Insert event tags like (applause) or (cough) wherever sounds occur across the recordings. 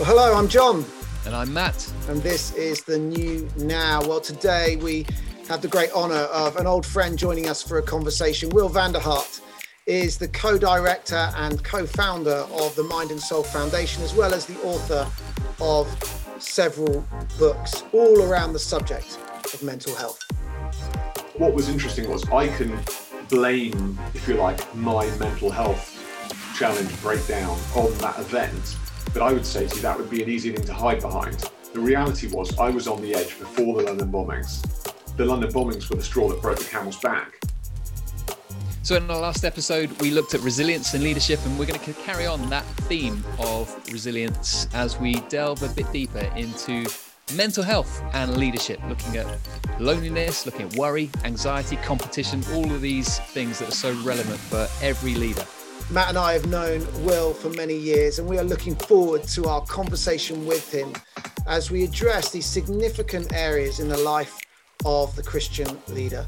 Well, hello, I'm John. And I'm Matt. And this is the new now. Well, today we have the great honour of an old friend joining us for a conversation. Will van der Hart is the co director and co founder of the Mind and Soul Foundation, as well as the author of several books all around the subject of mental health. What was interesting was I can blame, if you like, my mental health challenge breakdown on that event but I would say to you that would be an easy thing to hide behind. The reality was I was on the edge before the London bombings. The London bombings were the straw that broke the camel's back. So, in our last episode, we looked at resilience and leadership, and we're going to carry on that theme of resilience as we delve a bit deeper into mental health and leadership, looking at loneliness, looking at worry, anxiety, competition, all of these things that are so relevant for every leader. Matt and I have known Will for many years, and we are looking forward to our conversation with him as we address these significant areas in the life of the Christian leader.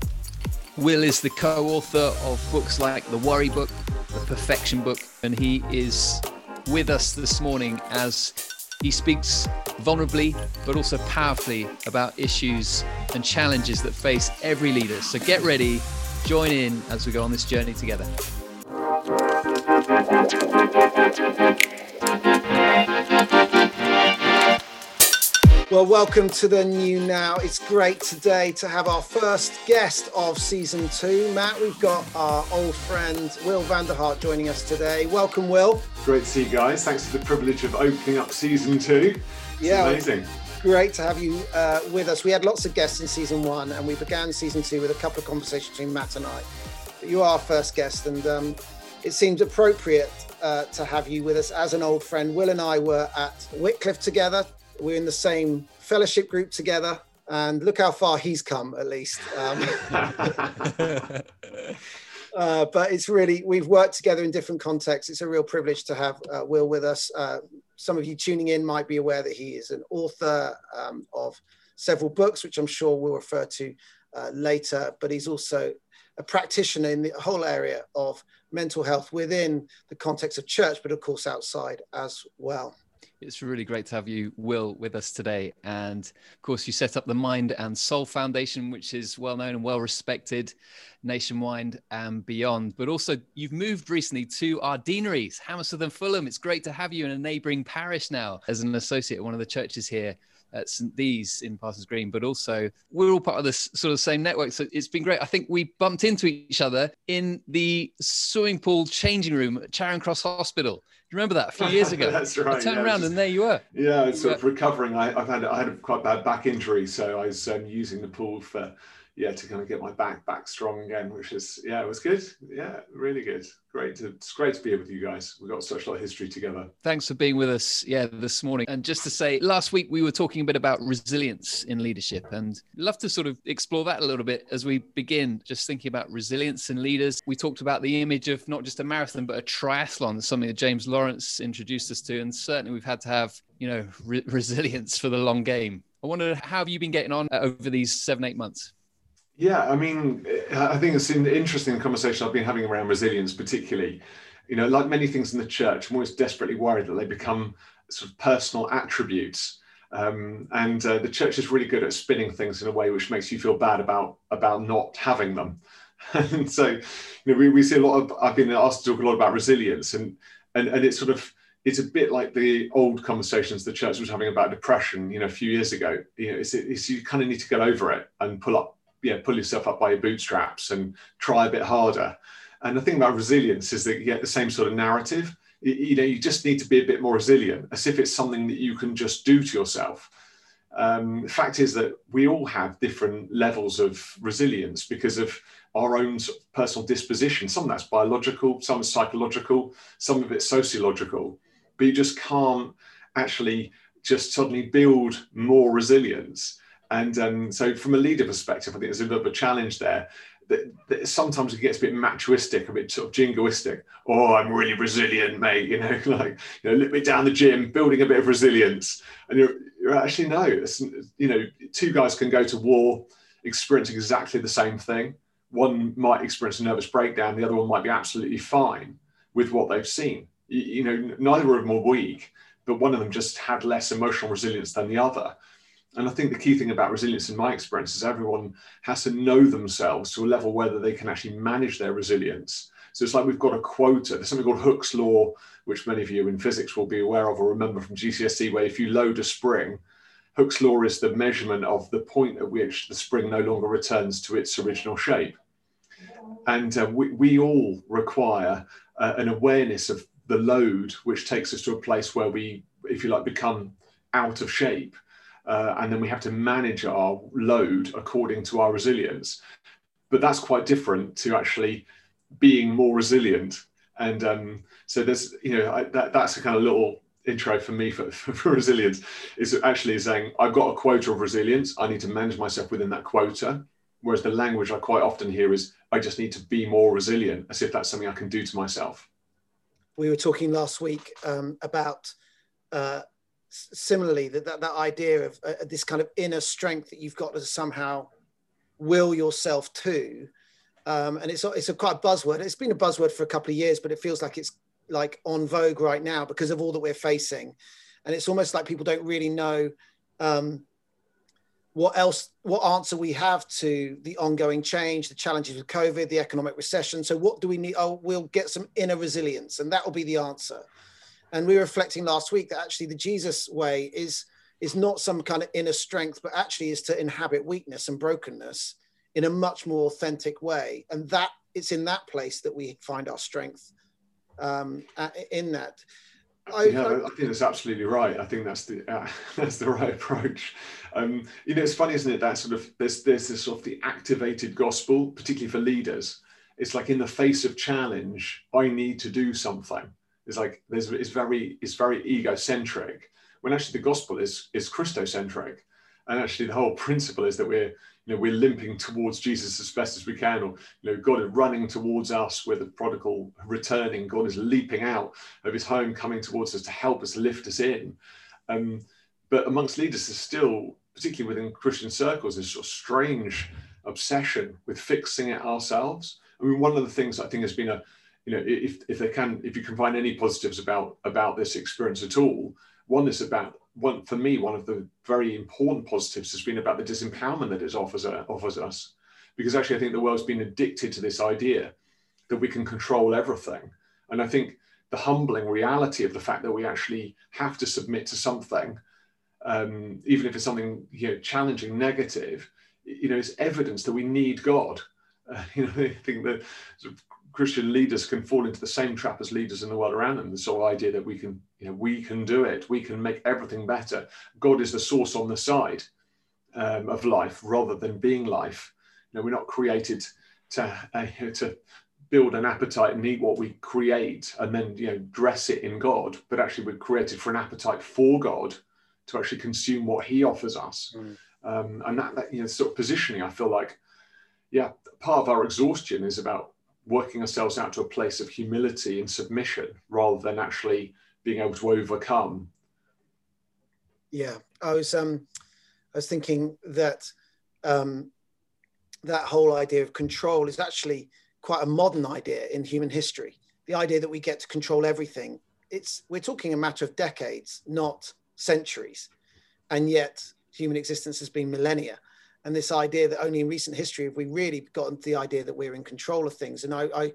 Will is the co author of books like The Worry Book, The Perfection Book, and he is with us this morning as he speaks vulnerably but also powerfully about issues and challenges that face every leader. So get ready, join in as we go on this journey together. Well, welcome to the new now. It's great today to have our first guest of season two. Matt, we've got our old friend Will van der Hart joining us today. Welcome, Will. Great to see you guys. Thanks for the privilege of opening up season two. It's yeah, amazing. Great to have you uh, with us. We had lots of guests in season one, and we began season two with a couple of conversations between Matt and I. But you are our first guest, and um, it seems appropriate uh, to have you with us as an old friend. Will and I were at Wycliffe together we're in the same fellowship group together, and look how far he's come, at least. Um, (laughs) uh, but it's really we've worked together in different contexts. It's a real privilege to have uh, Will with us. Uh, some of you tuning in might be aware that he is an author um, of several books, which I'm sure we'll refer to uh, later. But he's also a practitioner in the whole area of mental health within the context of church, but of course outside as well. It's really great to have you, Will, with us today. And of course, you set up the Mind and Soul Foundation, which is well known and well respected nationwide and beyond. But also, you've moved recently to our deaneries, Hammersmith and Fulham. It's great to have you in a neighbouring parish now as an associate at one of the churches here at St. Dees in Parsons Green, but also we're all part of this sort of same network. So it's been great. I think we bumped into each other in the swimming pool changing room at Charing Cross Hospital. Do you remember that a few years ago? (laughs) That's right. I turned yeah, around and there you were. Yeah, it's sort of recovering. I, have had I had a quite bad back injury, so I was um, using the pool for yeah, to kind of get my back back strong again, which is yeah, it was good. Yeah, really good. Great to it's great to be here with you guys. We've got such a lot of history together. Thanks for being with us, yeah, this morning. And just to say, last week we were talking a bit about resilience in leadership, and love to sort of explore that a little bit as we begin. Just thinking about resilience in leaders. We talked about the image of not just a marathon but a triathlon, something that James Lawrence introduced us to, and certainly we've had to have you know re- (laughs) resilience for the long game. I wonder how have you been getting on uh, over these seven eight months? Yeah, I mean, I think it's an interesting conversation I've been having around resilience, particularly. You know, like many things in the church, I'm always desperately worried that they become sort of personal attributes. Um, and uh, the church is really good at spinning things in a way which makes you feel bad about about not having them. (laughs) and so, you know, we, we see a lot of. I've been asked to talk a lot about resilience, and and and it's sort of it's a bit like the old conversations the church was having about depression. You know, a few years ago. You know, it's, it's you kind of need to get over it and pull up you know, pull yourself up by your bootstraps and try a bit harder. And the thing about resilience is that you get the same sort of narrative. You, you know, you just need to be a bit more resilient, as if it's something that you can just do to yourself. Um, the fact is that we all have different levels of resilience because of our own personal disposition. Some of that's biological, some is psychological, some of it's sociological. But you just can't actually just suddenly build more resilience and um, so, from a leader perspective, I think there's a little bit of a challenge there. That, that, sometimes it gets a bit machoistic, a bit sort of jingoistic. Oh, I'm really resilient, mate. You know, (laughs) like you know, let me down the gym, building a bit of resilience. And you're, you're actually no. you know, two guys can go to war, experiencing exactly the same thing. One might experience a nervous breakdown. The other one might be absolutely fine with what they've seen. You, you know, neither of them are weak but one of them just had less emotional resilience than the other. And I think the key thing about resilience in my experience is everyone has to know themselves to a level where they can actually manage their resilience. So it's like we've got a quota. There's something called Hooke's law, which many of you in physics will be aware of or remember from GCSE, where if you load a spring, Hooke's law is the measurement of the point at which the spring no longer returns to its original shape. And uh, we, we all require uh, an awareness of the load, which takes us to a place where we, if you like, become out of shape. Uh, and then we have to manage our load according to our resilience. But that's quite different to actually being more resilient. And um, so there's, you know, I, that, that's a kind of little intro for me for, (laughs) for, resilience is actually saying I've got a quota of resilience. I need to manage myself within that quota. Whereas the language I quite often hear is I just need to be more resilient, as if that's something I can do to myself. We were talking last week um, about uh, similarly that, that, that idea of uh, this kind of inner strength that you've got to somehow will yourself to um, and it's it's a quite a buzzword. It's been a buzzword for a couple of years, but it feels like it's like on vogue right now because of all that we're facing, and it's almost like people don't really know um, what else, what answer we have to the ongoing change, the challenges of COVID, the economic recession. So what do we need? Oh, we'll get some inner resilience, and that will be the answer. And we were reflecting last week that actually the Jesus way is is not some kind of inner strength, but actually is to inhabit weakness and brokenness in a much more authentic way. And that it's in that place that we find our strength um, in that. I, yeah, I, think that's absolutely right. I think that's the uh, (laughs) that's the right approach. Um, you know, it's funny, isn't it? That sort of there's there's this sort of the activated gospel, particularly for leaders. It's like in the face of challenge, I need to do something. It's like there's it's very it's very egocentric. When actually the gospel is is Christocentric, and actually the whole principle is that we're you know we're limping towards Jesus as best as we can, or you know God is running towards us with a prodigal returning. God is leaping out of His home, coming towards us to help us lift us in. Um, but amongst leaders, there's still, particularly within Christian circles, this sort of strange obsession with fixing it ourselves. I mean, one of the things I think has been a, you know, if if they can, if you can find any positives about about this experience at all, one is about one for me, one of the very important positives has been about the disempowerment that it offers, uh, offers us. Because actually, I think the world's been addicted to this idea that we can control everything. And I think the humbling reality of the fact that we actually have to submit to something, um, even if it's something you know, challenging, negative, you know, is evidence that we need God. Uh, (laughs) you know, I think that sort of Christian leaders can fall into the same trap as leaders in the world around them. This whole idea that we can, you know, we can do it, we can make everything better. God is the source on the side um, of life rather than being life. You know, we're not created to uh, to build an appetite and eat what we create and then you know dress it in God, but actually we're created for an appetite for God to actually consume what He offers us. Mm. Um, and that, that you know sort of positioning, I feel like, yeah, part of our exhaustion is about working ourselves out to a place of humility and submission rather than actually being able to overcome. Yeah, I was um, I was thinking that um, that whole idea of control is actually quite a modern idea in human history. The idea that we get to control everything. It's we're talking a matter of decades, not centuries, and yet human existence has been millennia and this idea that only in recent history have we really gotten the idea that we're in control of things. And I, I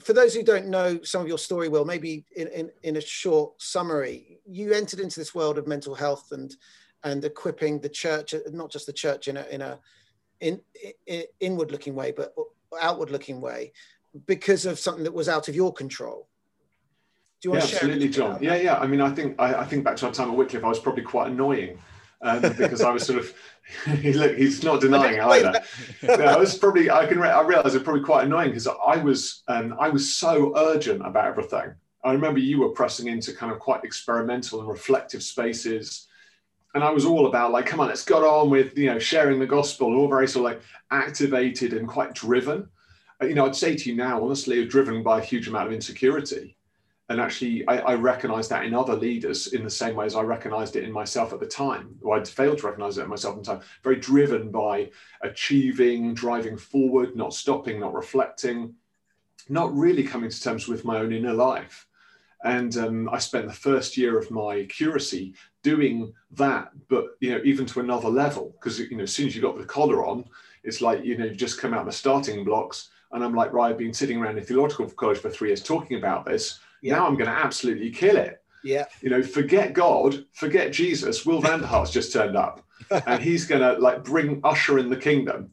for those who don't know some of your story, Will, maybe in, in, in a short summary, you entered into this world of mental health and and equipping the church, not just the church in a in a in, in inward looking way, but outward looking way, because of something that was out of your control. Do you want yeah, to share? Absolutely, John. Yeah, yeah. I mean, I think I, I think back to our time at Wycliffe, I was probably quite annoying um, because I was sort of (laughs) look, he's not denying either. (laughs) I was probably I can re- I realize it's probably quite annoying because I was um, I was so urgent about everything. I remember you were pressing into kind of quite experimental and reflective spaces. And I was all about like, come on, let's get on with you know sharing the gospel, all very sort of like activated and quite driven. Uh, you know, I'd say to you now, honestly, are driven by a huge amount of insecurity and actually I, I recognize that in other leaders in the same way as I recognized it in myself at the time, or I'd failed to recognize it in myself at the time, very driven by achieving, driving forward, not stopping, not reflecting, not really coming to terms with my own inner life. And um, I spent the first year of my curacy doing that, but you know, even to another level, because you know, as soon as you got the collar on, it's like you know, you've just come out of the starting blocks. And I'm like, right, I've been sitting around in theological college for three years talking about this. Yeah. Now I'm going to absolutely kill it. Yeah. You know, forget God, forget Jesus. Will van der Hart's just turned up, (laughs) and he's going to like bring usher in the kingdom.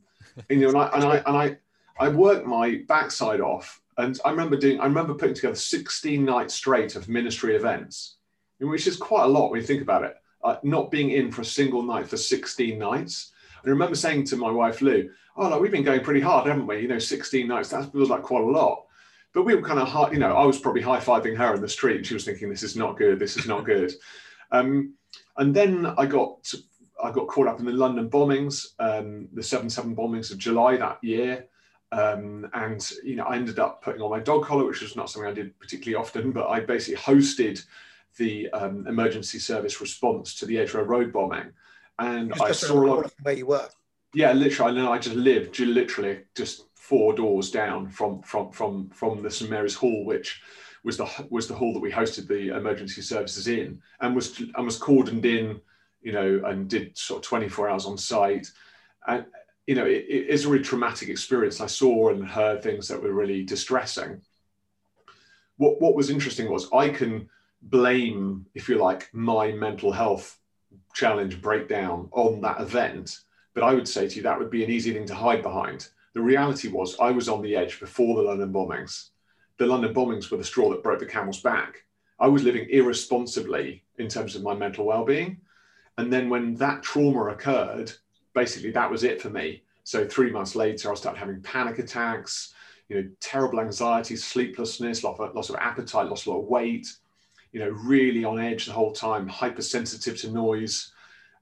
And, you know, and I and I and I, I worked my backside off, and I remember doing. I remember putting together 16 nights straight of ministry events, which is quite a lot when you think about it. Uh, not being in for a single night for 16 nights. I remember saying to my wife Lou, "Oh, like, we've been going pretty hard, haven't we? You know, 16 nights. That feels like quite a lot." But we were kind of high, you know, I was probably high fiving her in the street. and She was thinking, this is not good. This is not good. (laughs) Um, and then I got, I got caught up in the London bombings, um, the 7-7 bombings of July that year. Um, and, you know, I ended up putting on my dog collar, which was not something I did particularly often, but I basically hosted the um, emergency service response to the Edgware Road bombing. And I saw a lot of where you were. Yeah, literally. I I just lived literally just four doors down from from from from the St Mary's Hall, which was the was the hall that we hosted the emergency services in, and was and was cordoned in, you know, and did sort of 24 hours on site, and you know, it, it is a really traumatic experience. I saw and heard things that were really distressing. What what was interesting was I can blame, if you like, my mental health challenge breakdown on that event, but I would say to you that would be an easy thing to hide behind the reality was, I was on the edge before the London bombings. The London bombings were the straw that broke the camel's back. I was living irresponsibly in terms of my mental well being. And then when that trauma occurred, basically that was it for me. So three months later, I started having panic attacks, you know, terrible anxiety, sleeplessness, loss of, loss of appetite, loss of a lot of weight, you know, really on edge the whole time, hypersensitive to noise.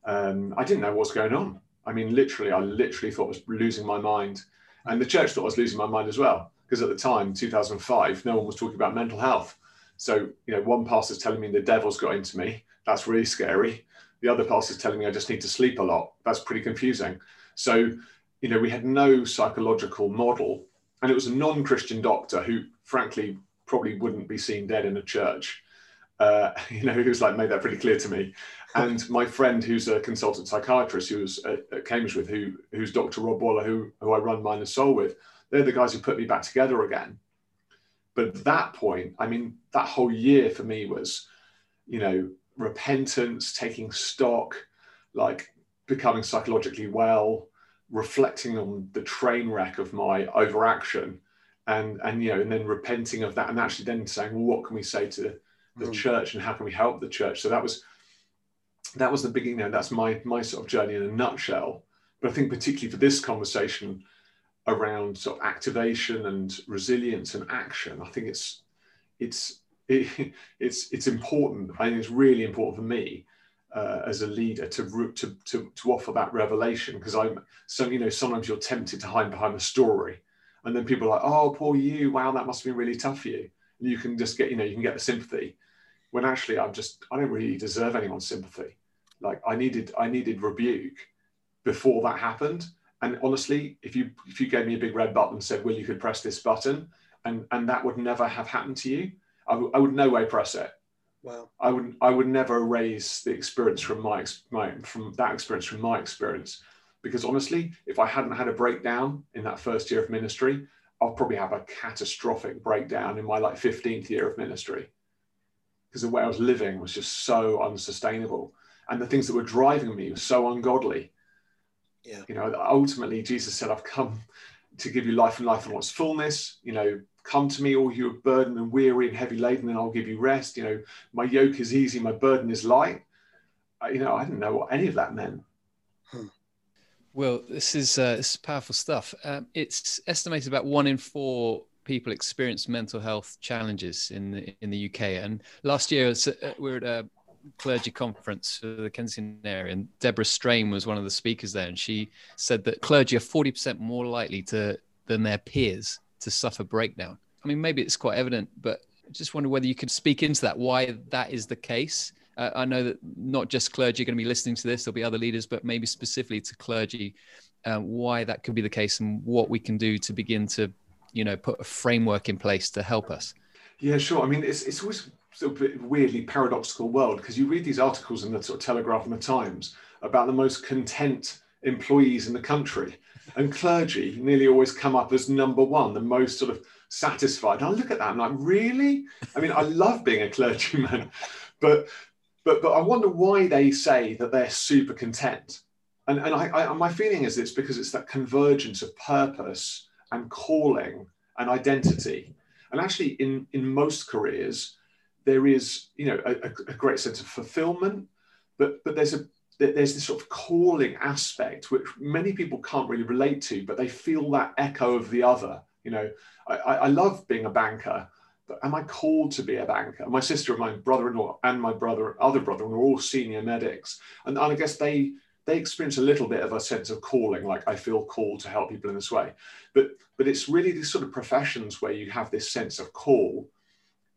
Um, I didn't know what's going on. I mean, literally, I literally thought I was losing my mind. And the church thought I was losing my mind as well, because at the time, 2005, no one was talking about mental health. So, you know, one pastor's telling me the devil's got into me. That's really scary. The other pastor's telling me I just need to sleep a lot. That's pretty confusing. So, you know, we had no psychological model. And it was a non Christian doctor who, frankly, probably wouldn't be seen dead in a church. Uh, (laughs) you know, who's like made that pretty clear to me. And my friend, who's a consultant psychiatrist, who was at, Cambridge with, who who's Dr. Rob Waller, who who I run Mind and Soul with, they're the guys who put me back together again. But that point, I mean, that whole year for me was, you know, repentance, taking stock, like becoming psychologically well, reflecting on the train wreck of my overaction, and and you know, and then repenting of that, and actually then saying, well, what can we say to the mm. church, and how can we help the church? So that was that was the beginning. Know, that's my my sort of journey in a nutshell. But I think particularly for this conversation around sort of activation and resilience and action, I think it's it's it, (laughs) it's it's important. I think it's really important for me uh, as a leader to, to to to offer that revelation because I'm so you know sometimes you're tempted to hide behind a story, and then people are like, oh, poor you, wow, that must have been really tough for you. And you can just get you know you can get the sympathy, when actually I'm just I don't really deserve anyone's sympathy. Like I needed I needed rebuke before that happened. And honestly, if you if you gave me a big red button and said, "Well, you could press this button," and and that would never have happened to you, I, w- I would no way press it. Wow. I would I would never erase the experience from my, my from that experience from my experience, because honestly, if I hadn't had a breakdown in that first year of ministry, I'll probably have a catastrophic breakdown in my like 15th year of ministry, because the way I was living was just so unsustainable and the things that were driving me were so ungodly. Yeah. You know, ultimately, Jesus said, I've come to give you life and life in its fullness. You know, come to me, all you are burdened and weary and heavy laden, and I'll give you rest. You know, my yoke is easy, my burden is light. You know, I didn't know what any of that meant. Hmm. Well, this is uh, this is powerful stuff. Um, it's estimated about one in four people experience mental health challenges in the, in the UK. And last year, uh, we are at a clergy conference for the Kensington area, and Deborah Strain was one of the speakers there, and she said that clergy are forty percent more likely to than their peers to suffer breakdown. I mean, maybe it's quite evident, but I just wonder whether you could speak into that, why that is the case. Uh, I know that not just clergy are going to be listening to this; there'll be other leaders, but maybe specifically to clergy, uh, why that could be the case, and what we can do to begin to, you know, put a framework in place to help us. Yeah, sure. I mean, it's it's always of weirdly paradoxical world because you read these articles in the sort of Telegraph and the Times about the most content employees in the country, and clergy nearly always come up as number one, the most sort of satisfied. And I look at that and I'm like, really? I mean, I love being a clergyman, (laughs) but but but I wonder why they say that they're super content. And and I, I my feeling is it's because it's that convergence of purpose and calling and identity. And actually, in in most careers, there is you know a, a great sense of fulfillment, but but there's a there's this sort of calling aspect which many people can't really relate to, but they feel that echo of the other. You know, I, I love being a banker, but am I called to be a banker? My sister and my brother-in-law and my brother, other brother, were all senior medics, and, and I guess they they experience a little bit of a sense of calling, like I feel called to help people in this way. But but it's really these sort of professions where you have this sense of call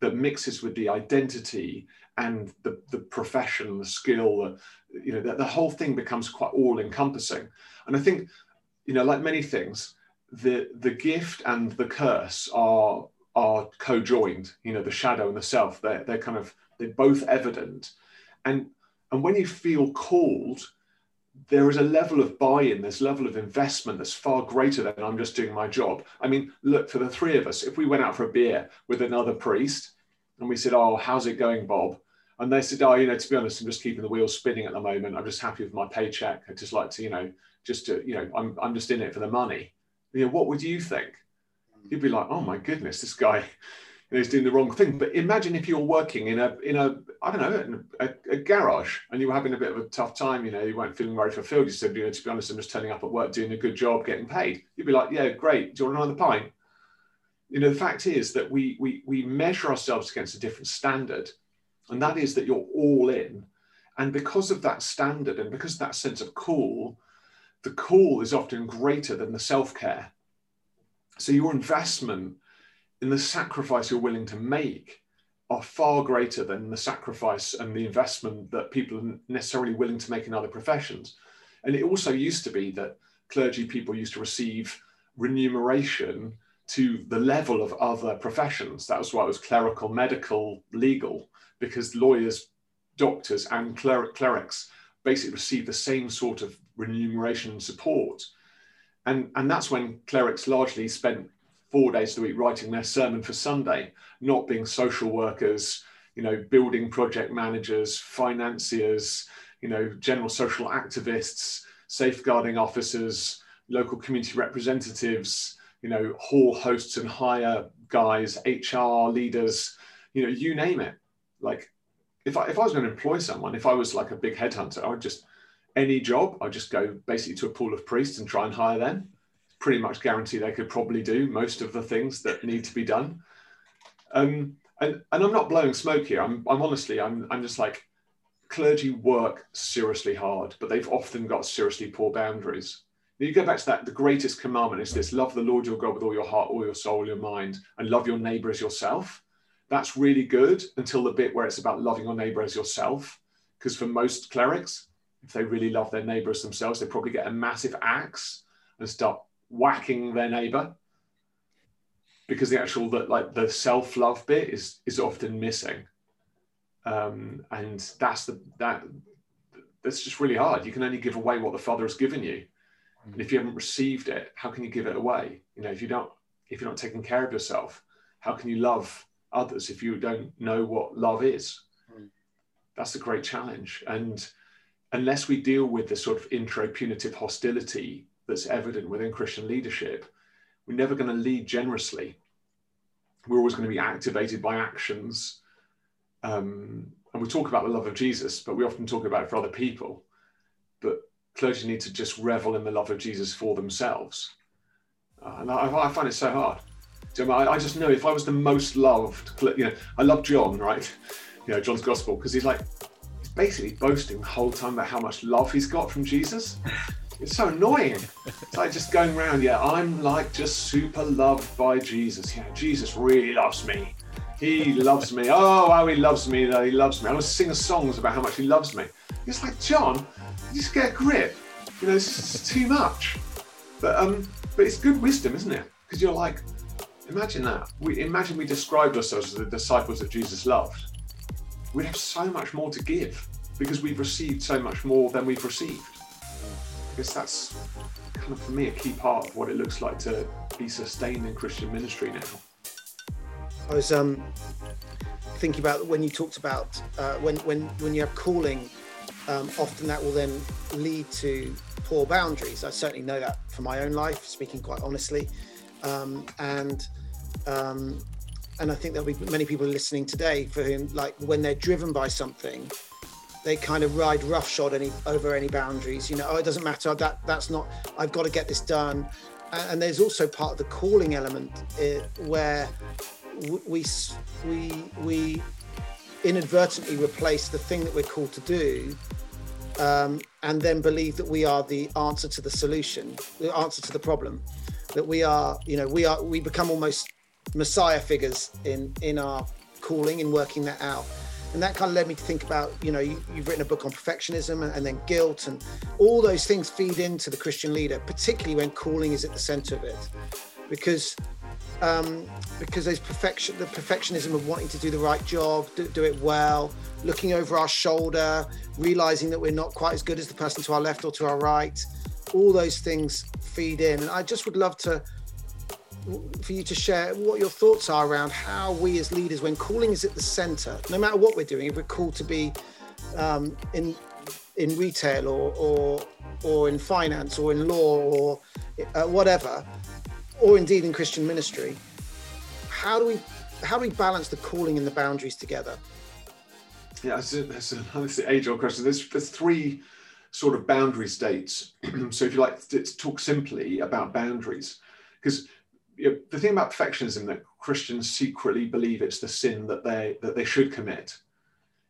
that mixes with the identity and the, the profession, the skill, the, you know, the, the whole thing becomes quite all encompassing. And I think, you know, like many things, the the gift and the curse are are co-joined. You know, the shadow and the self. They're they're kind of they're both evident. And and when you feel called, there is a level of buy-in, this level of investment that's far greater than I'm just doing my job. I mean, look, for the three of us, if we went out for a beer with another priest and we said, Oh, how's it going, Bob? And they said, Oh, you know, to be honest, I'm just keeping the wheels spinning at the moment. I'm just happy with my paycheck. I just like to, you know, just to, you know, I'm, I'm just in it for the money. You know, what would you think? You'd be like, Oh my goodness, this guy you know, is doing the wrong thing. But imagine if you're working in a, in a, I don't know, a, a, garage and you were having a bit of a tough time, you know, you weren't feeling very fulfilled. You said, you know, to be honest, I'm just turning up at work, doing a good job, getting paid. You'd be like, yeah, great. Do you want another pint? You know, the fact is that we, we, we measure ourselves against a different standard and that is that you're all in. And because of that standard and because that sense of call, the call is often greater than the self care. So your investment in the sacrifice you're willing to make are far greater than the sacrifice and the investment that people are necessarily willing to make in other professions. And it also used to be that clergy people used to receive remuneration to the level of other professions. That was why it was clerical, medical, legal because lawyers, doctors, and cler- clerics basically received the same sort of remuneration and support. And, and that's when clerics largely spent four days a week writing their sermon for Sunday, not being social workers, you know, building project managers, financiers, you know, general social activists, safeguarding officers, local community representatives, you know, hall hosts and hire guys, HR leaders, you know, you name it like if I, if I was going to employ someone, if I was like a big headhunter, I would just any job, I'd just go basically to a pool of priests and try and hire them. Pretty much guarantee they could probably do most of the things that need to be done. Um, and, and I'm not blowing smoke here. I'm, I'm honestly, I'm, I'm just like, clergy work seriously hard, but they've often got seriously poor boundaries. You go back to that, the greatest commandment is this love the Lord your God with all your heart, all your soul, your mind, and love your neighbor as yourself that's really good until the bit where it's about loving your neighbor as yourself. Because for most clerics, if they really love their neighbors themselves, they probably get a massive axe and start whacking their neighbor. Because the actual that like the self-love bit is is often missing. Um, and that's the that that's just really hard. You can only give away what the Father has given you. And if you haven't received it, how can you give it away? You know, if you don't if you're not taking care of yourself, how can you love others if you don't know what love is. Mm. That's a great challenge. And unless we deal with the sort of intropunitive hostility that's evident within Christian leadership, we're never going to lead generously. We're always going to be activated by actions. Um, and we talk about the love of Jesus, but we often talk about it for other people. But clergy need to just revel in the love of Jesus for themselves. Uh, and I, I find it so hard. I, just know if I was the most loved, you know, I love John, right? (laughs) You know, John's gospel, because he's like, he's basically boasting the whole time about how much love he's got from Jesus. It's so annoying. It's like just going around, yeah, I'm like just super loved by Jesus. Yeah, Jesus really loves me. He loves me. Oh, how he loves me, though. He loves me. I want to sing songs about how much he loves me. It's like, John, just get a grip. You know, it's too much. But um, but it's good wisdom, isn't it? Because you're like, Imagine that. We imagine we described ourselves as the disciples that Jesus loved. we'd have so much more to give because we've received so much more than we've received. Guess that's kind of for me a key part of what it looks like to be sustained in Christian ministry now. I was um, thinking about when you talked about uh, when when when you have calling, um, often that will then lead to poor boundaries. I certainly know that from my own life, speaking quite honestly, um, and um, and I think there'll be many people listening today for whom, like, when they're driven by something, they kind of ride roughshod any over any boundaries. You know, oh, it doesn't matter. That that's not. I've got to get this done. And, and there's also part of the calling element uh, where we we we inadvertently replace the thing that we're called to do um, and then believe that we are the answer to the solution the answer to the problem that we are you know we are we become almost messiah figures in in our calling in working that out and that kind of led me to think about you know you, have written a book on perfectionism and, and, then guilt and all those things feed into the christian leader particularly when calling is at the center of it. Because um, because there's perfection the perfectionism of wanting to do the right job do, do it well looking over our shoulder realizing that we're not quite as good as the person to our left or to our right all those things feed in. And i just would love to for you to share what your thoughts are around how we as leaders, when calling is at the center, no matter what we're doing, if we're called to be um, in in retail or, or or in finance or in law or uh, whatever, or indeed in Christian ministry, how do we how do we balance the calling and the boundaries together? Yeah, that's, a, that's, a, that's an age-old question. There's there's three sort of boundary states. (clears throat) so if you like to talk simply about boundaries, because you know, the thing about perfectionism that Christians secretly believe it's the sin that they that they should commit.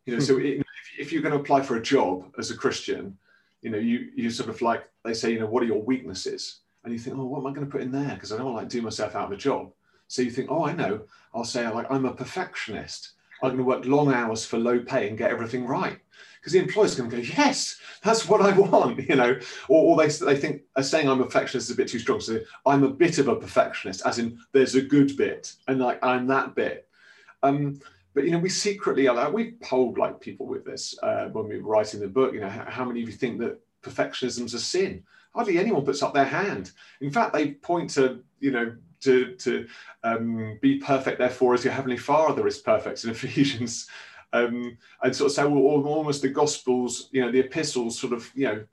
You know, so hmm. it, if, if you're going to apply for a job as a Christian, you know, you you sort of like they say, you know, what are your weaknesses? And you think, oh, what am I going to put in there? Because I don't want to like do myself out of a job. So you think, oh, I know. I'll say like I'm a perfectionist. I'm going to work long hours for low pay and get everything right because the employer's going to go, yes, that's what I (laughs) want, you know, or, or they, they think uh, saying I'm a perfectionist is a bit too strong. So I'm a bit of a perfectionist, as in there's a good bit, and like I'm that bit. Um, but you know, we secretly are like we polled like people with this uh, when we were writing the book. You know, how, how many of you think that perfectionism's a sin? Hardly anyone puts up their hand. In fact, they point to you know to to um, be perfect. Therefore, as your heavenly Father is perfect in (laughs) Ephesians um, and sort of say, well, almost the Gospels, you know, the epistles sort of, you know,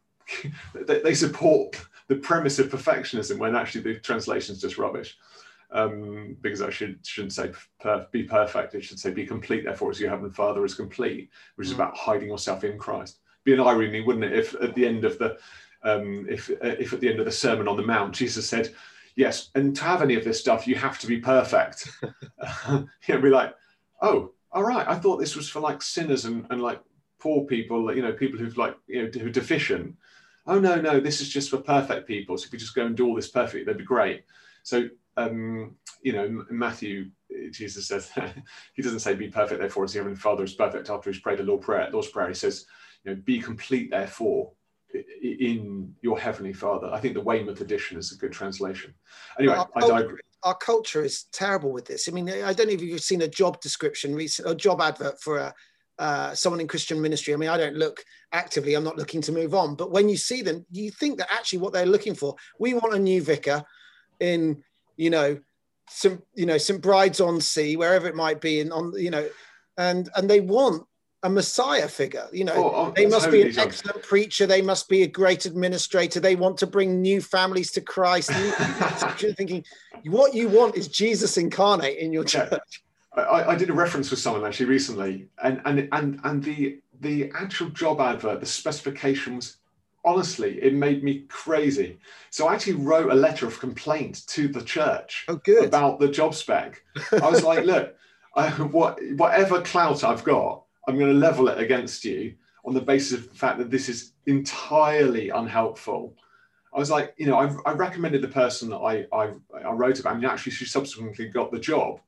(laughs) they, they, support the premise of perfectionism when actually the translation is just rubbish. Um, because I should, shouldn't say per, be perfect, it should say be complete, therefore, as your Heavenly Father is complete, which is mm. about hiding yourself in Christ. Be an irony, wouldn't it, if at the end of the um, if if at the end of the Sermon on the Mount, Jesus said, "Yes, and to have any of this stuff, you have to be perfect." (laughs) (laughs) You'd be like, "Oh, all right, I thought this was for like sinners and, and like poor people, you know, people who've like, you know, who are deficient. Oh, no, no, this is just for perfect people. So if we just go and do all this perfectly, that'd be great. So, um, you know, Matthew, Jesus says, (laughs) he doesn't say be perfect, therefore, as the Heavenly Father is perfect after he's prayed the Lord prayer, Lord's Prayer. He says, you know, be complete, therefore, in your Heavenly Father. I think the Weymouth edition is a good translation. Anyway, I digress our culture is terrible with this. I mean, I don't know if you've seen a job description recent, a job advert for a uh, someone in Christian ministry. I mean, I don't look actively. I'm not looking to move on, but when you see them, you think that actually what they're looking for. We want a new vicar in, you know, some, you know, St Bride's on Sea, wherever it might be, and on, you know, and and they want a messiah figure you know. Oh, they must be an excellent preacher. They must be a great administrator. They want to bring new families to christ. You're (laughs) thinking what you want is jesus incarnate in your church. Yeah. I, I, did a reference with someone actually recently and and and and the the actual job advert the specifications honestly it made me crazy. So i actually wrote a letter of complaint to the church oh, about the job spec. I was like (laughs) look I, what, whatever clout i've got I'm going to level it against you on the basis of the fact that this is entirely unhelpful. I was like, you know, I, I recommended the person that I, I, I wrote about, and actually she subsequently got the job.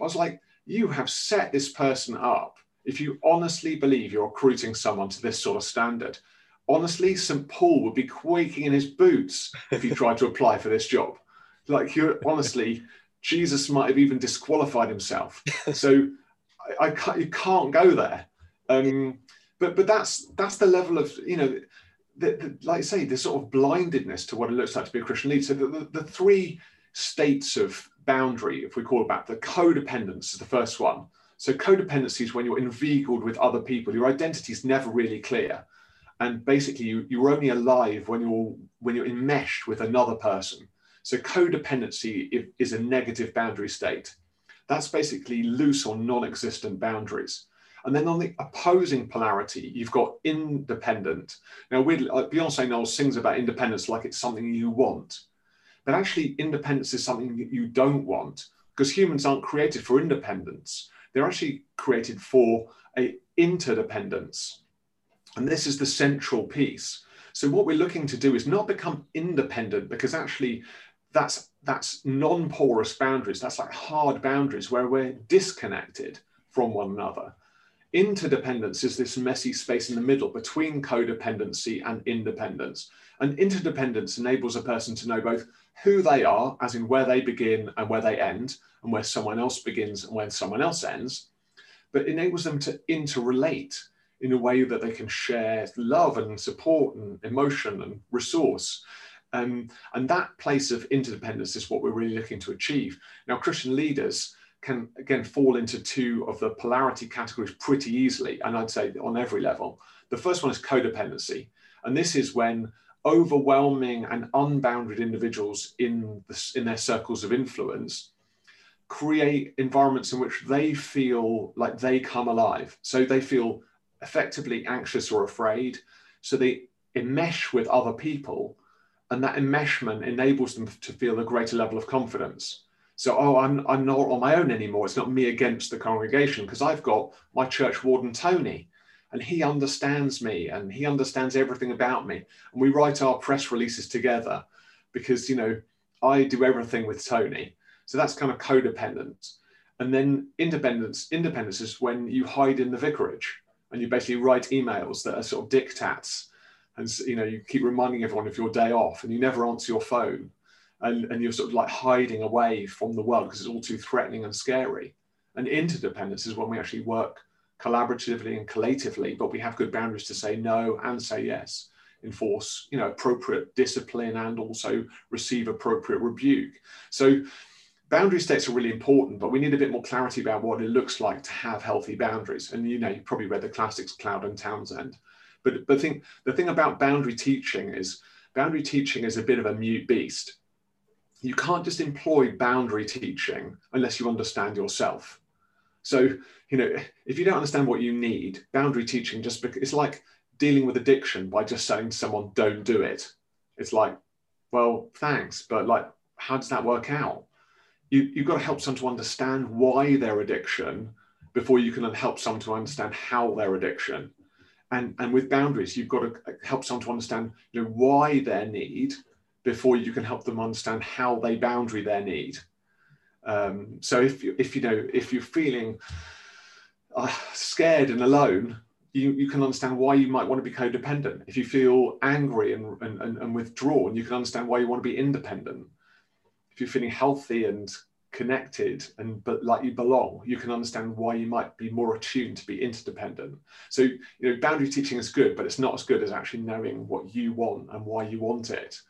I was like, you have set this person up. If you honestly believe you're recruiting someone to this sort of standard, honestly, St. Paul would be quaking in his boots if you tried to apply for this job. Like, you're honestly, (laughs) Jesus might have even disqualified himself. So I, you can't go there. Um, but but that's that's the level of you know, the, the, like I say, the sort of blindedness to what it looks like to be a Christian leader. So the, the, the three states of boundary, if we call it that, the codependence is the first one. So codependency is when you're inveigled with other people. Your identity is never really clear, and basically you, you're only alive when you're when you're enmeshed with another person. So codependency is a negative boundary state. That's basically loose or non-existent boundaries. And then on the opposing polarity, you've got independent. Now, like uh, Beyonce Knowles sings about independence like it's something you want, but actually, independence is something that you don't want because humans aren't created for independence. They're actually created for a interdependence, and this is the central piece. So, what we're looking to do is not become independent because actually, that's that's non-porous boundaries. That's like hard boundaries where we're disconnected from one another. Interdependence is this messy space in the middle between codependency and independence. And interdependence enables a person to know both who they are, as in where they begin and where they end, and where someone else begins and where someone else ends, but enables them to interrelate in a way that they can share love and support and emotion and resource. Um, and that place of interdependence is what we're really looking to achieve. Now, Christian leaders can again fall into two of the polarity categories pretty easily, and I'd say on every level. The first one is codependency, and this is when overwhelming and unbounded individuals in, the, in their circles of influence create environments in which they feel like they come alive. So they feel effectively anxious or afraid. So they enmesh with other people, and that enmeshment enables them to feel a greater level of confidence. So, oh, I'm, I'm not on my own anymore. It's not me against the congregation because I've got my church warden, Tony, and he understands me and he understands everything about me. And we write our press releases together because, you know, I do everything with Tony. So that's kind of codependent. And then independence, independence is when you hide in the vicarage and you basically write emails that are sort of diktats. And, you know, you keep reminding everyone of your day off and you never answer your phone and, and you're sort of like hiding away from the world because it's all too threatening and scary. And interdependence is when we actually work collaboratively and collectively, but we have good boundaries to say no and say yes, enforce you know appropriate discipline and also receive appropriate rebuke. So boundary states are really important, but we need a bit more clarity about what it looks like to have healthy boundaries. And you know, you probably read the classics, Cloud and Townsend. But but think the thing about boundary teaching is boundary teaching is a bit of a mute beast you can't just employ boundary teaching unless you understand yourself. So, you know, if you don't understand what you need, boundary teaching just it's like dealing with addiction by just saying to someone, don't do it. It's like, well, thanks, but like, how does that work out? You, you've got to help someone to understand why their addiction before you can help someone to understand how their addiction. And, and with boundaries, you've got to help someone to understand you know, why their need before you can help them understand how they boundary their need. Um, so if you, if you know if you're feeling uh, scared and alone, you, you can understand why you might want to be codependent. If you feel angry and, and, and withdrawn, you can understand why you want to be independent. If you're feeling healthy and connected and but like you belong, you can understand why you might be more attuned to be interdependent. So you know, boundary teaching is good, but it's not as good as actually knowing what you want and why you want it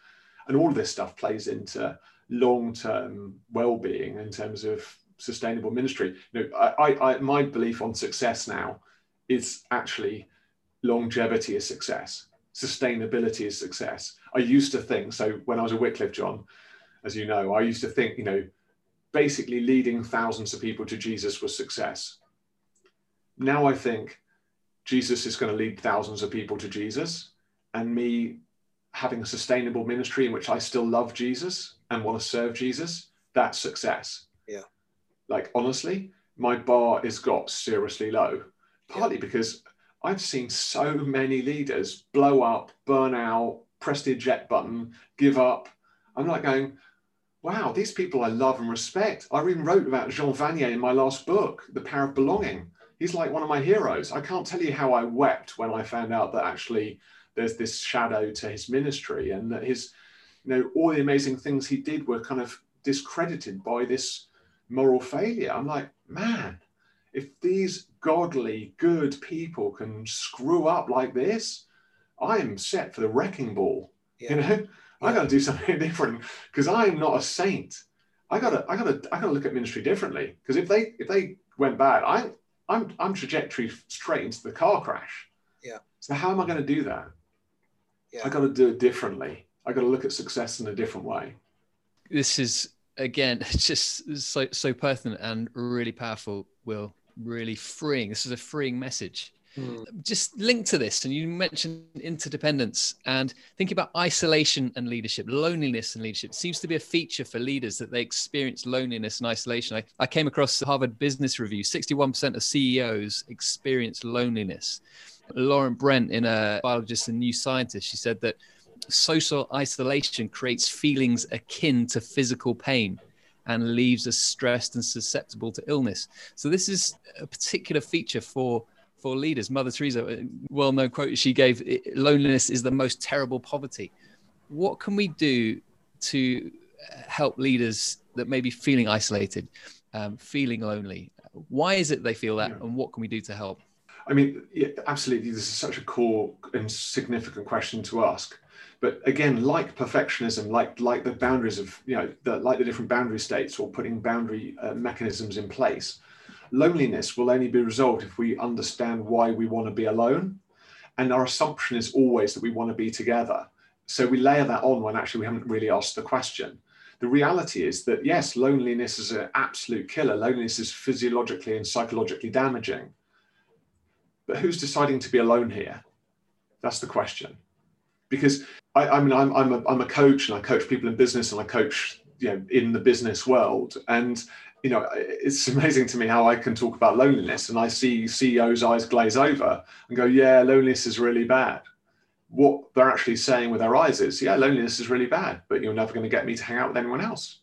and all of this stuff plays into long-term well-being in terms of sustainable ministry. You know, I, I, my belief on success now is actually longevity is success, sustainability is success. I used to think so when I was a Wycliffe John, as you know, I used to think you know basically leading thousands of people to Jesus was success. Now I think Jesus is going to lead thousands of people to Jesus, and me having a sustainable ministry in which I still love Jesus and want to serve Jesus, that's success. Yeah. Like honestly, my bar is got seriously low, partly yeah. because I've seen so many leaders blow up, burn out, press the eject button, give up. I'm like going, wow, these people I love and respect. I even wrote about Jean Vanier in my last book, The Power of Belonging. He's like one of my heroes. I can't tell you how I wept when I found out that actually there's this shadow to his ministry and that his you know all the amazing things he did were kind of discredited by this moral failure i'm like man if these godly, good people can screw up like this, I am set for the wrecking ball. Yeah. You know. I got to do something (laughs) different because I am not a saint. I gotta, I gotta, I gotta look at ministry differently. Because if they, if they went bad, I, I'm, I'm trajectory straight into the car crash. Yeah. So how am I going to do that? Yeah. I got to do it differently. I got to look at success in a different way. This is again (laughs) just so so pertinent and really powerful. Will really freeing. This is a freeing message. Mm. Just linked to this, and you mentioned interdependence and thinking about isolation and leadership, loneliness and leadership seems to be a feature for leaders that they experience loneliness and isolation. I, I came across the Harvard Business Review 61% of CEOs experience loneliness. Lauren Brent, in a biologist and new scientist, she said that social isolation creates feelings akin to physical pain and leaves us stressed and susceptible to illness. So this is a particular feature for for leaders. Mother Teresa, well-known quote she gave: "Loneliness is the most terrible poverty." What can we do to help leaders that may be feeling isolated, um, feeling lonely? Why is it they feel that, yeah. and what can we do to help? I mean, yeah, absolutely, this is such a core and significant question to ask. But again, like perfectionism, like like the boundaries of you know, the, like the different boundary states or putting boundary uh, mechanisms in place, loneliness will only be resolved if we understand why we want to be alone, and our assumption is always that we want to be together. So we layer that on when actually we haven't really asked the question. The reality is that yes, loneliness is an absolute killer. Loneliness is physiologically and psychologically damaging. But who's deciding to be alone here? That's the question because I, I mean I'm I'm a, I'm a coach and I coach people in business and I coach you know in the business world and you know it's amazing to me how I can talk about loneliness and I see CEOs eyes glaze over and go yeah loneliness is really bad what they're actually saying with their eyes is yeah loneliness is really bad but you're never going to get me to hang out with anyone else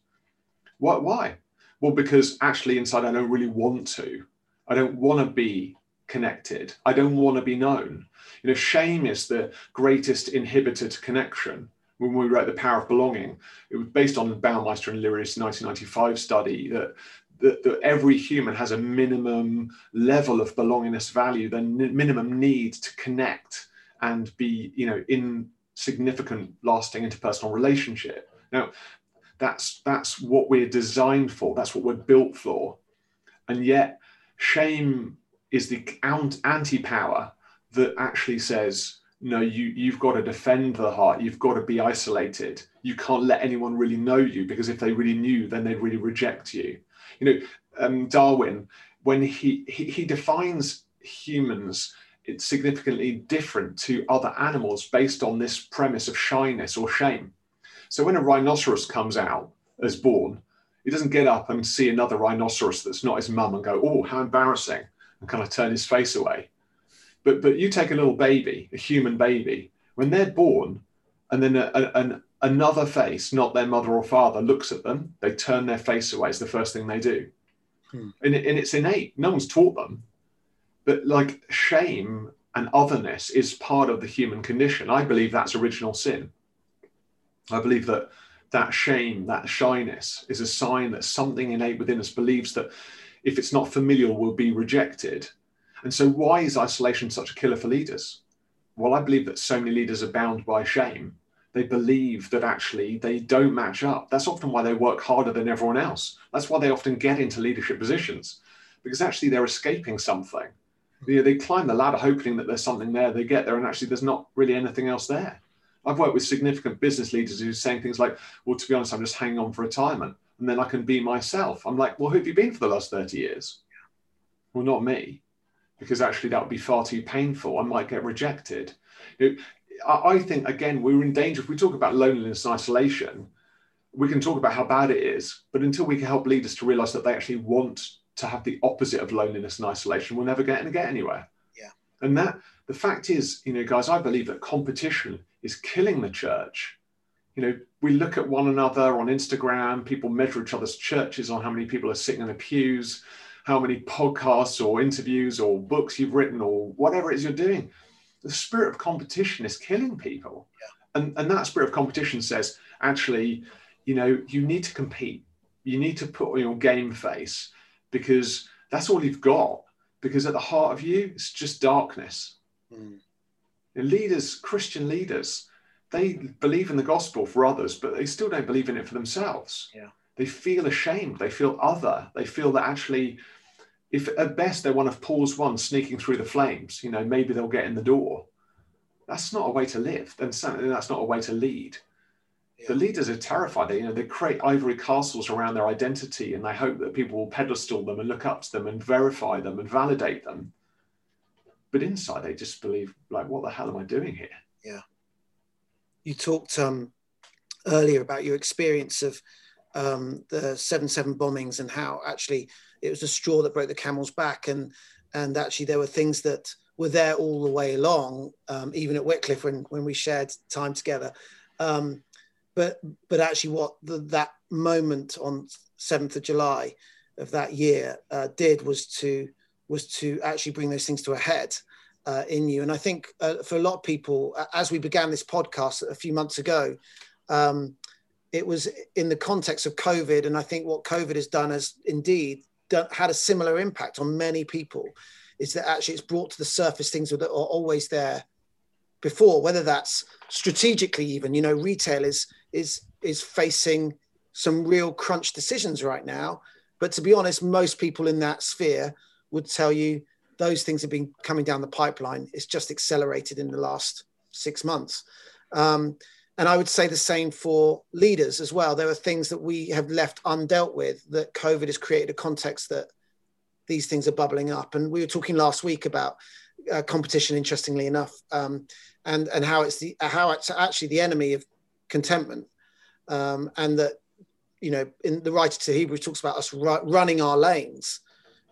what why well because actually inside I don't really want to I don't want to be connected. I don't want to be known. You know, shame is the greatest inhibitor to connection. When we wrote The Power of Belonging, it was based on Baumeister and Leary's 1995 study that, that, that every human has a minimum level of belongingness value, the minimum need to connect and be, you know, in significant, lasting interpersonal relationship. Now, that's that's what we're designed for. That's what we're built for, and yet shame is the anti-power that actually says no you you've got to defend the heart. You've got to be isolated. You can't let anyone really know you because if they really knew then they'd really reject you. You know um, darwin when he, he he defines humans it's significantly different to other animals based on this premise of shyness or shame. So when a rhinoceros comes out as born he doesn't get up and see another rhinoceros that's not his mum and go oh how embarrassing and kind of turn his face away. But but you take a little baby, a human baby, when they're born, and then a, a, an, another face, not their mother or father, looks at them, they turn their face away. It's the first thing they do, hmm. and, and it's innate. No one's taught them, but like shame and otherness is part of the human condition. I believe that's original sin. I believe that that shame, that shyness, is a sign that something innate within us believes that if it's not familial, will be rejected. And so, why is isolation such a killer for leaders? Well, I believe that so many leaders are bound by shame. They believe that actually they don't match up. That's often why they work harder than everyone else. That's why they often get into leadership positions, because actually they're escaping something. Hmm. You know, they climb the ladder hoping that there's something there. They get there, and actually there's not really anything else there. I've worked with significant business leaders who are saying things like, well, to be honest, I'm just hanging on for retirement and then I can be myself. I'm like, well, who have you been for the last 30 years? Well, not me, because actually that would be far too painful. I might get rejected. You know, I think, again, we're in danger. If we talk about loneliness and isolation, we can talk about how bad it is, but until we can help leaders to realize that they actually want to have the opposite of loneliness and isolation, we'll never get get anywhere. Yeah. And that the fact is, you know, guys, I believe that competition is killing the church you know, we look at one another on Instagram, people measure each other's churches on how many people are sitting in the pews, how many podcasts or interviews or books you've written or whatever it is you're doing. The spirit of competition is killing people. Yeah. And, and that spirit of competition says, actually, you know, you need to compete. You need to put on your game face because that's all you've got. because at the heart of you, it's just darkness. Mm. Leaders, Christian leaders, they believe in the gospel for others, but they still don't believe in it for themselves. Yeah. They feel ashamed. They feel other. They feel that actually, if at best they're one of Paul's ones sneaking through the flames, you know, maybe they'll get in the door. That's not a way to live. Then that's not a way to lead. Yeah. The leaders are terrified. They, you know, they create ivory castles around their identity, and they hope that people will pedestal them and look up to them and verify them and validate them. But inside, they just believe, like, what the hell am I doing here? Yeah you talked um, earlier about your experience of um, the seven seven bombings and how actually it was a straw that broke the camel's back, and and actually there were things that were there all the way along, um, even at Wycliffe when when we shared time together. Um, but but actually, what the, that moment on seventh of July of that year uh, did was to was to actually bring those things to a head uh, in you. And I think uh, for a lot of people, as we began this podcast a few months ago, um, it was in the context of COVID. And I think what COVID has done has indeed done, had a similar impact on many people. Is that actually it's brought to the surface things that are always there before, whether that's strategically even. You know, retail is is is facing some real crunch decisions right now. But to be honest, most people in that sphere would tell you those things have been coming down the pipeline. It's just accelerated in the last six months. Um, and I would say the same for leaders as well. There are things that we have left undealt with that COVID has created a context that these things are bubbling up. And we were talking last week about uh, competition, interestingly enough, um, and and how it's the how it's actually the enemy of contentment, um, and that you know in the writer to Hebrews talks about us ru- running our lanes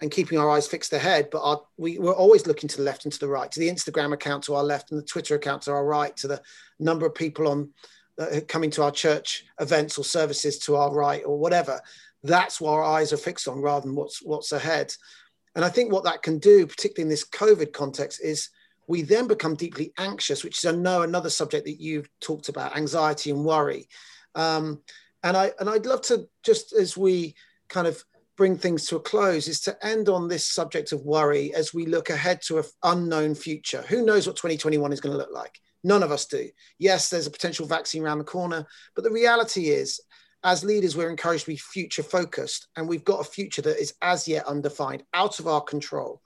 and keeping our eyes fixed ahead, but our, we, we're always looking to the left and to the right, to the Instagram account to our left and the Twitter account to our right, to the number of people on uh, coming to our church events or services to our right or whatever. That's what our eyes are fixed on rather than what's what's ahead. And I think what that can do, particularly in this COVID context, is we then become deeply anxious, which is I know another subject that you've talked about, anxiety and worry. Um, and I and I'd love to just as we kind of bring things to a close is to end on this subject of worry as we look ahead to an unknown future. Who knows what 2021 is going to look like? None of us do. Yes, there's a potential vaccine around the corner, but the reality is, as leaders, we're encouraged to be future focused, and we've got a future that is as yet undefined, out of our control.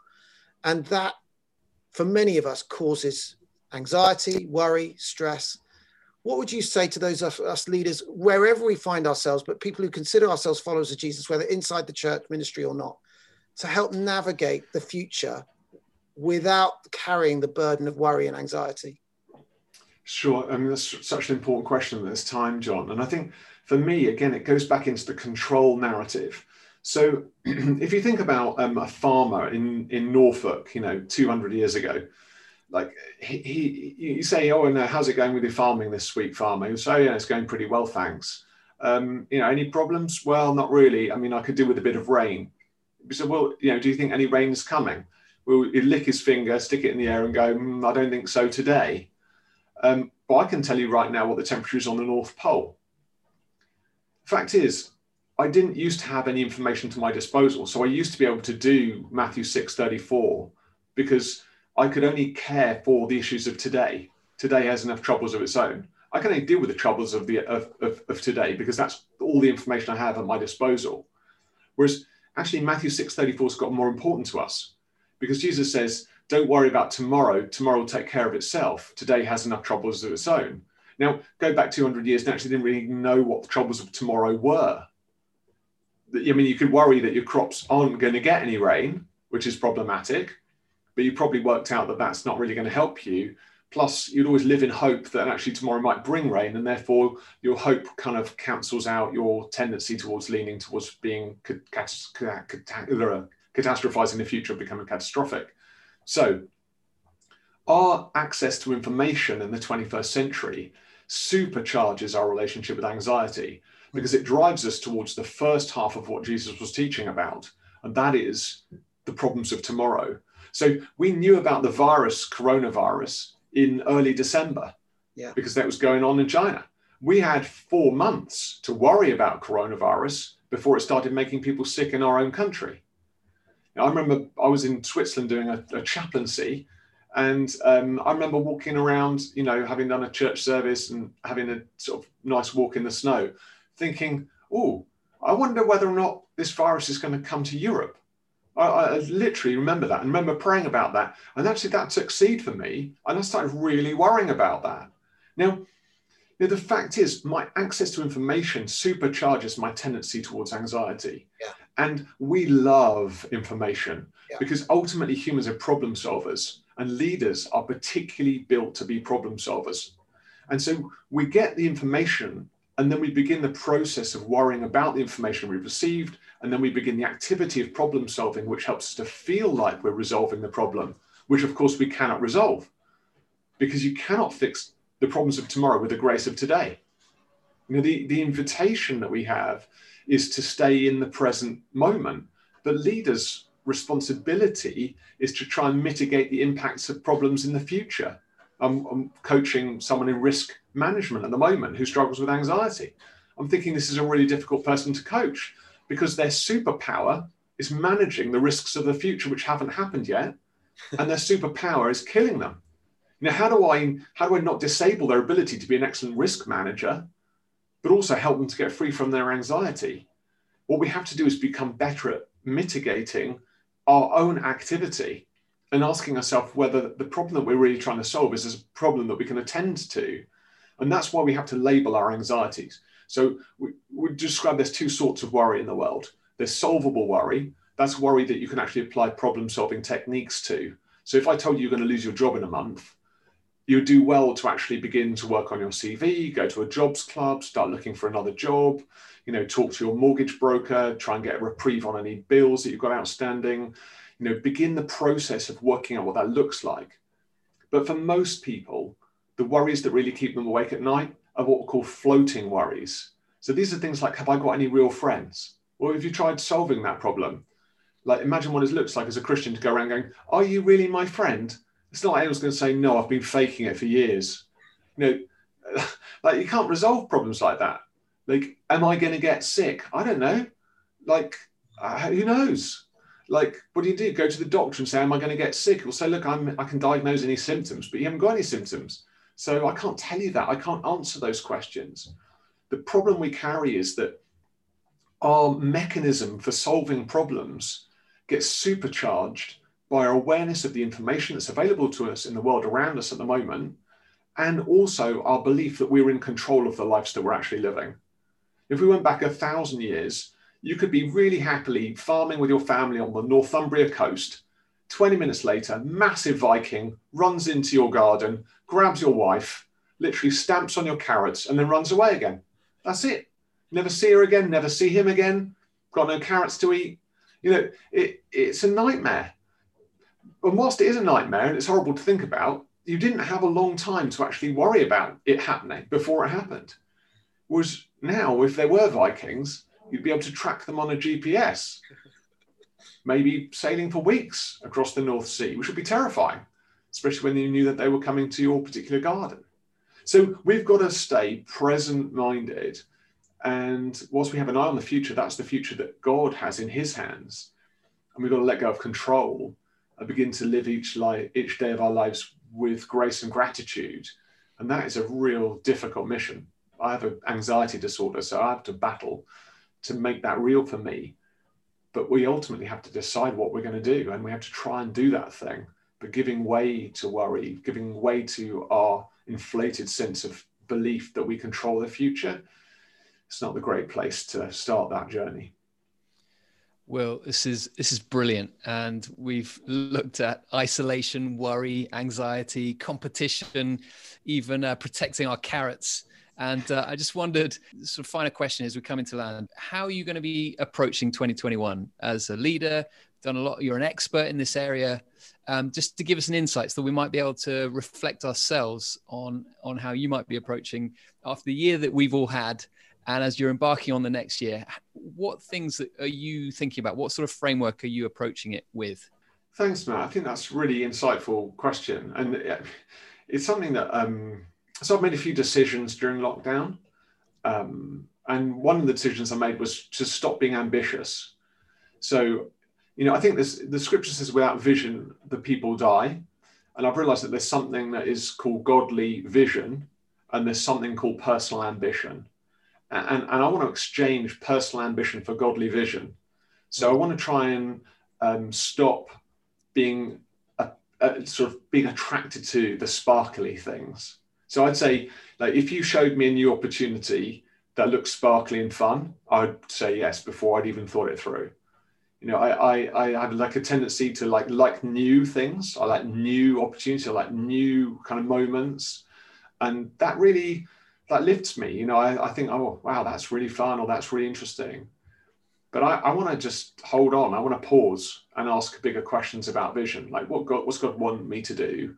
And that, for many of us, causes anxiety, worry, stress, what would you say to those of us leaders, wherever we find ourselves, but people who consider ourselves followers of Jesus, whether inside the church ministry or not, to help navigate the future without carrying the burden of worry and anxiety? Sure. I mean, that's such an important question at this time, John. And I think for me, again, it goes back into the control narrative. So (clears throat) if you think about um, a farmer in, in Norfolk, you know, 200 years ago, like he, he you say, oh, and how's it going with your farming this week, say, oh, yeah, it's going pretty well, thanks. Um, you know, any problems? Well, not really. I mean, I could do with a bit of rain. We said, well, you know, do you think any rain's coming? Well, he'd lick his finger, stick it in the air, and go, mm, I don't think so today. Um, but I can tell you right now what the temperature is on the North Pole. Fact is, I didn't used to have any information to my disposal, so I used to be able to do Matthew six thirty four because I could only care for the issues of today. Today has enough troubles of its own. I can only deal with the troubles of the of, of, of today because that's all the information I have at my disposal. Whereas actually Matthew 6:34 has got more important to us because Jesus says, Don't worry about tomorrow, tomorrow will take care of itself. Today has enough troubles of its own. Now, go back 200 years and actually didn't really know what the troubles of tomorrow were. I mean, you could worry that your crops aren't going to get any rain, which is problematic but you probably worked out that that's not really going to help you. Plus, you'd always live in hope that actually tomorrow might bring rain, and therefore your hope kind of cancels out your tendency towards leaning towards being catastrophizing the future, becoming catastrophic. So, our access to information in the 21st century supercharges our relationship with anxiety because it drives us towards the first half of what Jesus was teaching about, and that is the problems of tomorrow. So we knew about the virus, coronavirus, in early December yeah. because that was going on in China. We had four months to worry about coronavirus before it started making people sick in our own country. Know, I remember I was in Switzerland doing a, a chaplaincy, and um, I remember walking around, you know, having done a church service and having a sort of nice walk in the snow, thinking, oh, I wonder whether or not this virus is going to come to Europe. I, I, literally remember that and remember praying about that. And actually, that took seed for me. And I started really worrying about that. Now, you know, the fact is, my access to information supercharges my tendency towards anxiety. Yeah. And we love information yeah. because ultimately humans are problem solvers and leaders are particularly built to be problem solvers. And so we get the information and then we begin the process of worrying about the information we've received. And then we begin the activity of problem solving, which helps us to feel like we're resolving the problem, which of course we cannot resolve because you cannot fix the problems of tomorrow with the grace of today. You know, the, the invitation that we have is to stay in the present moment. But leaders' responsibility is to try and mitigate the impacts of problems in the future. I'm, I'm coaching someone in risk management at the moment who struggles with anxiety. I'm thinking this is a really difficult person to coach because their superpower is managing the risks of the future which haven't happened yet, (laughs) and their superpower is killing them. Now, how do I how do I not disable their ability to be an excellent risk manager, but also help them to get free from their anxiety? What we have to do is become better at mitigating our own activity and asking ourselves whether the problem that we're really trying to solve is a problem that we can attend to. And that's why we have to label our anxieties. So we, we describe there's two sorts of worry in the world. There's solvable worry. That's worry that you can actually apply problem solving techniques to. So if I told you you're going to lose your job in a month, you do well to actually begin to work on your CV, go to a jobs club, start looking for another job, you know, talk to your mortgage broker, try and get a reprieve on any bills that you've got outstanding, you know, begin the process of working out what that looks like. But for most people, the worries that really keep them awake at night are what we call floating worries. So these are things like, have I got any real friends? Or have you tried solving that problem? Like imagine what it looks like as a Christian to go around going, are you really my friend? It's not like anyone's going to say, no, I've been faking it for years. You know, (laughs) like you can't resolve problems like that. Like, am I going to get sick? I don't know. Like, uh, who knows? Like, what do you do? Go to the doctor and say, am I going to get sick? Or say, look, I'm, I can diagnose any symptoms, but you haven't got any symptoms. So I can't tell you that. I can't answer those questions. The problem we carry is that our mechanism for solving problems gets supercharged by our awareness of the information that's available to us in the world around us at the moment, and also our belief that we're in control of the lives that we're actually living. If we went back a thousand years, you could be really happily farming with your family on the Northumbria coast. 20 minutes later, massive Viking runs into your garden, grabs your wife, literally stamps on your carrots, and then runs away again. That's it. Never see her again, never see him again, got no carrots to eat. You know, it, it's a nightmare and whilst it is a nightmare and it's horrible to think about, you didn't have a long time to actually worry about it happening before it happened. Whereas now, if there were Vikings, you'd be able to track them on a GPS, maybe sailing for weeks across the North Sea, which would be terrifying, especially when you knew that they were coming to your particular garden. So we've got to stay present minded. And whilst we have an eye on the future, that's the future that God has in his hands. And we've got to let go of control and begin to live each life, each day of our lives with grace and gratitude. And that is a real difficult mission. I have an anxiety disorder, so I have to battle to make that real for me. But we ultimately have to decide what we're going to do, and we have to try and do that thing. But giving way to worry, giving way to our inflated sense of belief that we control the future, it's not the great place to start that journey. Well, this is this is brilliant, and we've looked at isolation, worry, anxiety, competition, even uh, protecting our carrots. And uh, I just wondered, sort of final question as we come into land, how are you going to be approaching 2021 as a leader? Done a lot. You're an expert in this area. Um, just to give us an insight, so that we might be able to reflect ourselves on on how you might be approaching after the year that we've all had and as you're embarking on the next year, what things are you thinking about? What sort of framework are you approaching it with? Thanks, Matt. I think that's really insightful question. And it's something that, um, so I've made a few decisions during lockdown. Um, and one of the decisions I made was to stop being ambitious. So you know, I think this, the scripture says without vision, the people die. And I've realized that there's something that is called godly vision and there's something called personal ambition. And, and I want to exchange personal ambition for godly vision. So I want to try and um, stop being a, a, sort of being attracted to the sparkly things. So I'd say, like, if you showed me a new opportunity that looks sparkly and fun, I'd say yes before I'd even thought it through you know, I, I, I have like a tendency to like like new things. I like new opportunities. I like new kind of moments, and that really that lifts me. You know, I, I think, oh wow, that's really fun, or that's really interesting. But I, I want to just hold on. I want to pause and ask bigger questions about vision, like what God, what's God want me to do,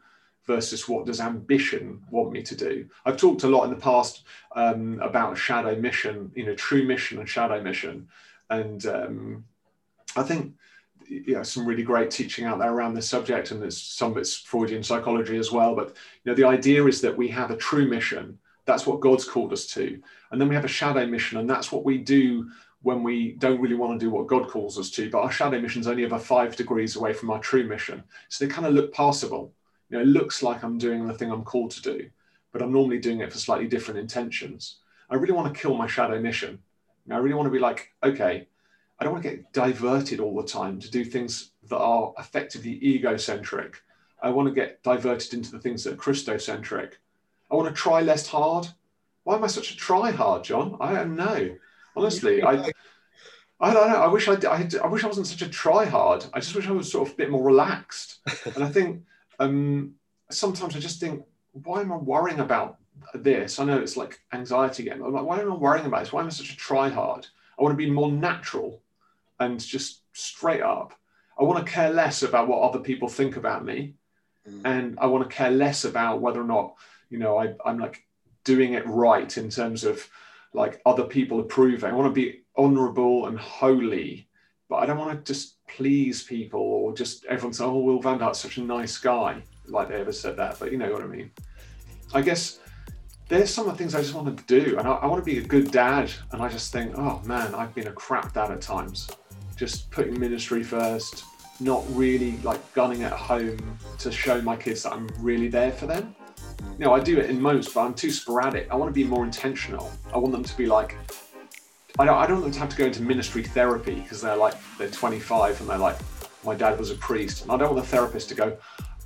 versus what does ambition want me to do. I've talked a lot in the past um, about shadow mission, you know, true mission and shadow mission, and um, I think you know some really great teaching out there around this subject, and there's some of it's Freudian psychology as well. But you know, the idea is that we have a true mission. That's what God's called us to, and then we have a shadow mission, and that's what we do when we don't really want to do what God calls us to. But our shadow mission is only about five degrees away from our true mission, so they kind of look passable. You know, it looks like I'm doing the thing I'm called to do, but I'm normally doing it for slightly different intentions. I really want to kill my shadow mission. You know, I really want to be like, okay, I don't want to get diverted all the time to do things that are effectively egocentric. I want to get diverted into the things that are Christocentric. I want to try less hard. Why am I such a try hard, John? I don't know. Honestly, I, I don't know. I wish I, I, I wish I wasn't such a try hard. I just wish I was sort of a bit more relaxed. and I think um, sometimes I just think, why am I worrying about this? I know it's like anxiety again. I'm like, why am I worrying about this? Why am I such a try hard? I want to be more natural and just straight up. I want to care less about what other people think about me. Mm. And I want to care less about whether or not, you know, I, I'm like doing it right in terms of like other people approving. I want to be honorable and holy, but I don't want to just please people or just everyone say, oh, Will Van Dyke's such a nice guy. Like they ever said that, but you know what I mean. I guess there's some of the things I just want to do, and I, I, want to be a good dad. And I just think, oh man, I've been a crap dad at times just putting ministry first, not really like gunning at home to show my kids that I'm really there for them. You know, I do it in moments, but I'm too sporadic. I want to be more intentional. I want them to be like, I don't, I don't want them to have to go into ministry therapy because they're like, they're 25 and they're like, my dad was a priest. And I don't want the therapist to go,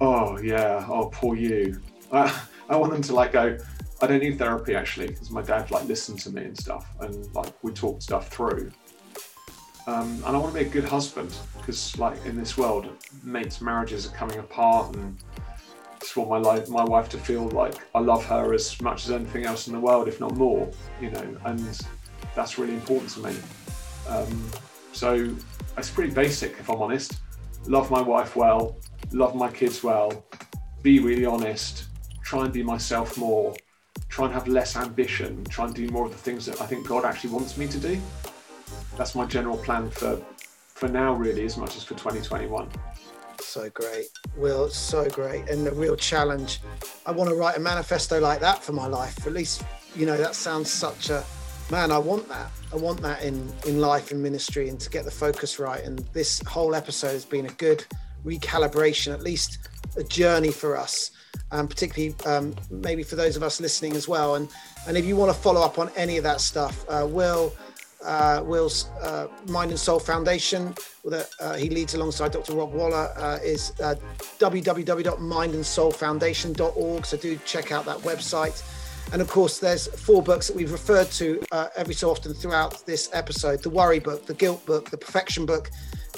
oh yeah, oh poor you. I, (laughs) I want them to like go, I don't need therapy actually because my dad like listened to me and stuff and like we talked stuff through. Um, and I want to be a good husband because, like in this world, mates' marriages are coming apart, and just want my life, my wife to feel like I love her as much as anything else in the world, if not more. You know, and that's really important to me. Um, so it's pretty basic, if I'm honest. Love my wife well, love my kids well, be really honest, try and be myself more, try and have less ambition, try and do more of the things that I think God actually wants me to do that's my general plan for for now, really, as much as for 2021. So great, Will. So great, and a real challenge. I want to write a manifesto like that for my life. At least, you know, that sounds such a man. I want that. I want that in in life and ministry, and to get the focus right. And this whole episode has been a good recalibration, at least a journey for us, and particularly um, maybe for those of us listening as well. And and if you want to follow up on any of that stuff, uh, Will uh, Will's uh, Mind and Soul Foundation that uh, he leads alongside Dr. Rob Waller uh, is uh, www.mindandsoulfoundation.org. So do check out that website. And of course, there's four books that we've referred to uh, every so often throughout this episode the Worry book, the Guilt book, the Perfection book,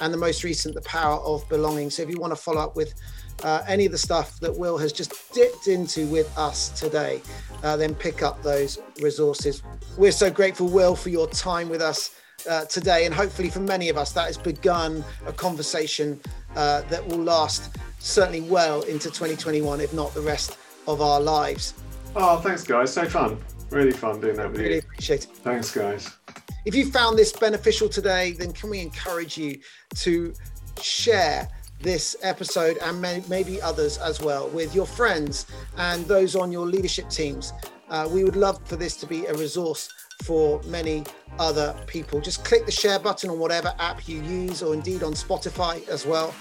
and the most recent, The Power of Belonging. So if you want to follow up with uh, any of the stuff that Will has just dipped into with us today, uh, then pick up those resources. We're so grateful, Will, for your time with us uh, today. And hopefully, for many of us, that has begun a conversation uh, that will last certainly well into 2021, if not the rest of our lives. Oh, thanks, guys. So fun. Really fun doing that with really you. Really appreciate it. Thanks, guys. If you found this beneficial today, then can we encourage you to share this episode and may, maybe others as well with your friends and those on your leadership teams. Uh, we would love for this to be a resource for many other people. Just click the share button on whatever app you use, or indeed on Spotify as well,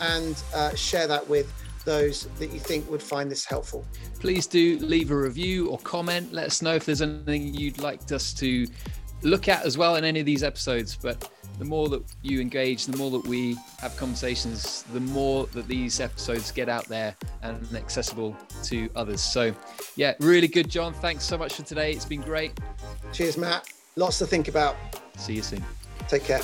and uh, share that with those that you think would find this helpful. Please do leave a review or comment. Let us know if there's anything you'd like us to look at as well in any of these episodes. But the more that you engage, the more that we have conversations, the more that these episodes get out there and accessible to others. So, yeah, really good, John. Thanks so much for today. It's been great. Cheers, Matt. Lots to think about. See you soon. Take care.